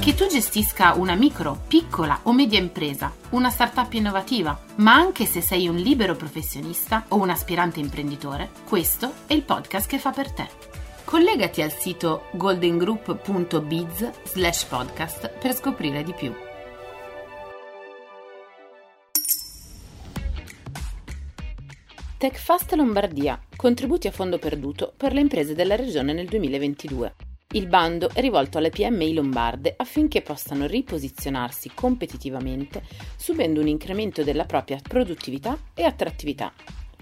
Che tu gestisca una micro, piccola o media impresa, una startup innovativa, ma anche se sei un libero professionista o un aspirante imprenditore, questo è il podcast che fa per te. Collegati al sito goldengroup.biz slash podcast per scoprire di più. TechFast Lombardia, contributi a fondo perduto per le imprese della regione nel 2022. Il bando è rivolto alle PMI lombarde affinché possano riposizionarsi competitivamente subendo un incremento della propria produttività e attrattività.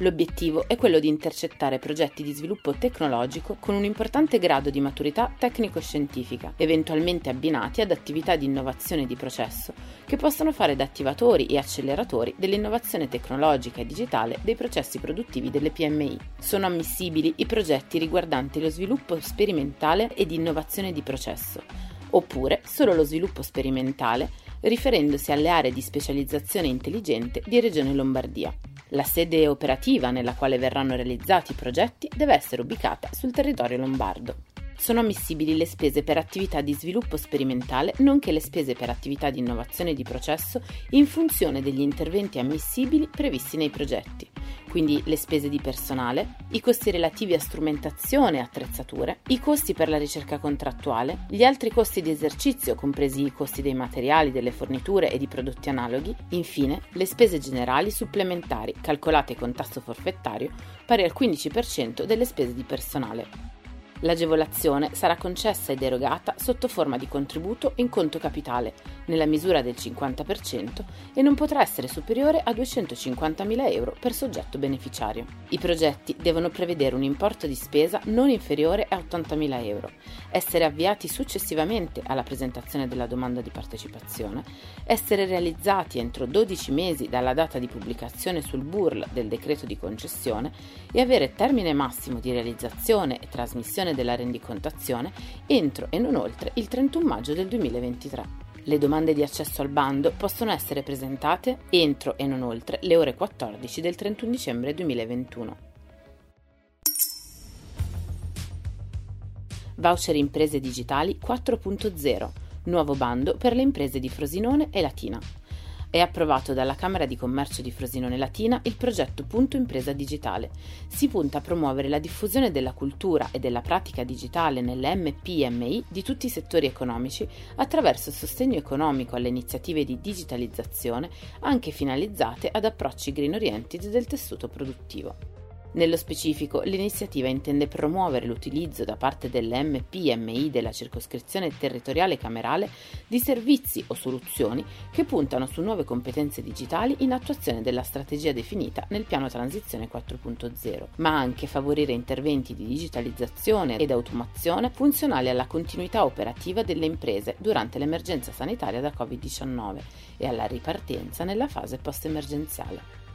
L'obiettivo è quello di intercettare progetti di sviluppo tecnologico con un importante grado di maturità tecnico-scientifica, eventualmente abbinati ad attività di innovazione di processo che possono fare da attivatori e acceleratori dell'innovazione tecnologica e digitale dei processi produttivi delle PMI. Sono ammissibili i progetti riguardanti lo sviluppo sperimentale e di innovazione di processo, oppure solo lo sviluppo sperimentale riferendosi alle aree di specializzazione intelligente di Regione Lombardia. La sede operativa nella quale verranno realizzati i progetti deve essere ubicata sul territorio lombardo. Sono ammissibili le spese per attività di sviluppo sperimentale, nonché le spese per attività di innovazione di processo in funzione degli interventi ammissibili previsti nei progetti, quindi le spese di personale, i costi relativi a strumentazione e attrezzature, i costi per la ricerca contrattuale, gli altri costi di esercizio, compresi i costi dei materiali, delle forniture e di prodotti analoghi, infine le spese generali supplementari, calcolate con tasso forfettario, pari al 15% delle spese di personale. L'agevolazione sarà concessa ed erogata sotto forma di contributo in conto capitale, nella misura del 50% e non potrà essere superiore a 250.000 euro per soggetto beneficiario. I progetti devono prevedere un importo di spesa non inferiore a 80.000 euro, essere avviati successivamente alla presentazione della domanda di partecipazione, essere realizzati entro 12 mesi dalla data di pubblicazione sul BURL del decreto di concessione e avere termine massimo di realizzazione e trasmissione emanazione della rendicontazione entro e non oltre il 31 maggio del 2023. Le domande di accesso al bando possono essere presentate entro e non oltre le ore 14 del 31 dicembre 2021. Voucher Imprese Digitali 4.0, nuovo bando per le imprese di Frosinone e Latina. È approvato dalla Camera di Commercio di Frosinone Latina il progetto Punto Impresa Digitale. Si punta a promuovere la diffusione della cultura e della pratica digitale nelle MPMI di tutti i settori economici attraverso sostegno economico alle iniziative di digitalizzazione anche finalizzate ad approcci green oriented del tessuto produttivo. Nello specifico, l'iniziativa intende promuovere l'utilizzo da parte dell'MPMI della circoscrizione territoriale camerale di servizi o soluzioni che puntano su nuove competenze digitali in attuazione della strategia definita nel piano Transizione 4.0, ma anche favorire interventi di digitalizzazione ed automazione funzionali alla continuità operativa delle imprese durante l'emergenza sanitaria da Covid-19 e alla ripartenza nella fase post-emergenziale.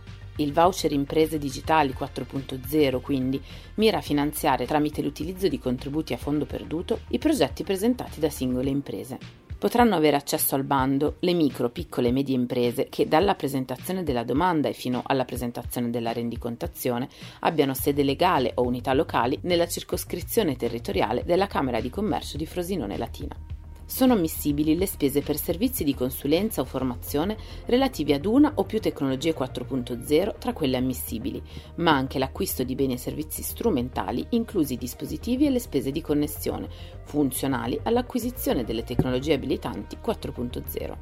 Il voucher imprese digitali 4.0 quindi mira a finanziare tramite l'utilizzo di contributi a fondo perduto i progetti presentati da singole imprese. Potranno avere accesso al bando le micro, piccole e medie imprese che dalla presentazione della domanda e fino alla presentazione della rendicontazione abbiano sede legale o unità locali nella circoscrizione territoriale della Camera di Commercio di Frosinone Latina sono ammissibili le spese per servizi di consulenza o formazione relativi ad una o più tecnologie 4.0 tra quelle ammissibili, ma anche l'acquisto di beni e servizi strumentali, inclusi i dispositivi e le spese di connessione, funzionali all'acquisizione delle tecnologie abilitanti 4.0.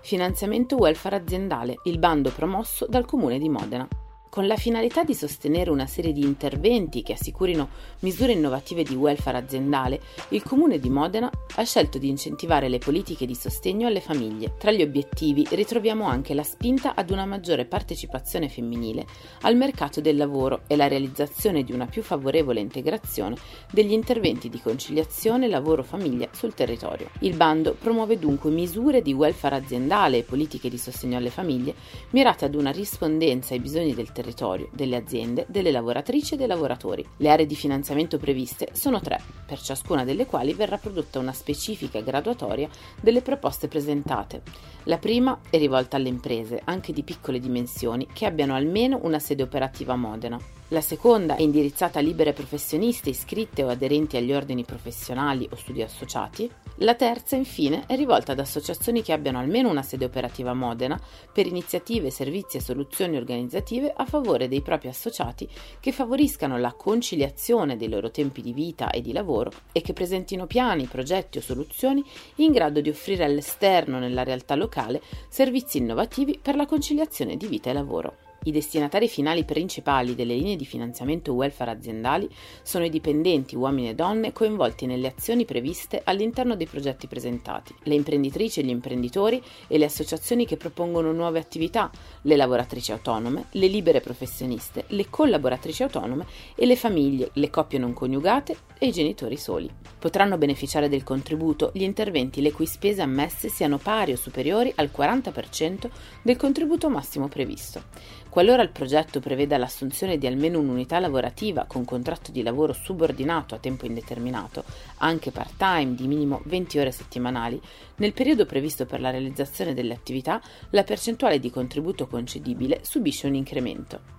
Finanziamento welfare aziendale, il bando promosso dal Comune di Modena. Con la finalità di sostenere una serie di interventi che assicurino misure innovative di welfare aziendale, il Comune di Modena ha scelto di incentivare le politiche di sostegno alle famiglie. Tra gli obiettivi ritroviamo anche la spinta ad una maggiore partecipazione femminile al mercato del lavoro e la realizzazione di una più favorevole integrazione degli interventi di conciliazione lavoro-famiglia sul territorio. Il bando promuove dunque misure di welfare aziendale e politiche di sostegno alle famiglie mirate ad una rispondenza ai bisogni del territorio delle aziende, delle lavoratrici e dei lavoratori. Le aree di finanziamento previste sono tre, per ciascuna delle quali verrà prodotta una specifica graduatoria delle proposte presentate. La prima è rivolta alle imprese, anche di piccole dimensioni, che abbiano almeno una sede operativa a Modena. La seconda è indirizzata a libere professioniste iscritte o aderenti agli ordini professionali o studi associati. La terza, infine, è rivolta ad associazioni che abbiano almeno una sede operativa a Modena per iniziative, servizi e soluzioni organizzative a favore dei propri associati che favoriscano la conciliazione dei loro tempi di vita e di lavoro e che presentino piani, progetti o soluzioni in grado di offrire all'esterno nella realtà locale servizi innovativi per la conciliazione di vita e lavoro. I destinatari finali principali delle linee di finanziamento welfare aziendali sono i dipendenti, uomini e donne, coinvolti nelle azioni previste all'interno dei progetti presentati, le imprenditrici e gli imprenditori e le associazioni che propongono nuove attività, le lavoratrici autonome, le libere professioniste, le collaboratrici autonome e le famiglie, le coppie non coniugate e i genitori soli. Potranno beneficiare del contributo gli interventi le cui spese ammesse siano pari o superiori al 40% del contributo massimo previsto. Qualora il progetto preveda l'assunzione di almeno un'unità lavorativa con contratto di lavoro subordinato a tempo indeterminato, anche part-time di minimo 20 ore settimanali, nel periodo previsto per la realizzazione delle attività, la percentuale di contributo concedibile subisce un incremento.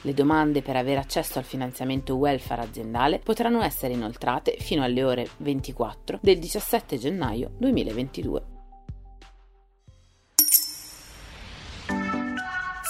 Le domande per avere accesso al finanziamento welfare aziendale potranno essere inoltrate fino alle ore 24 del 17 gennaio 2022.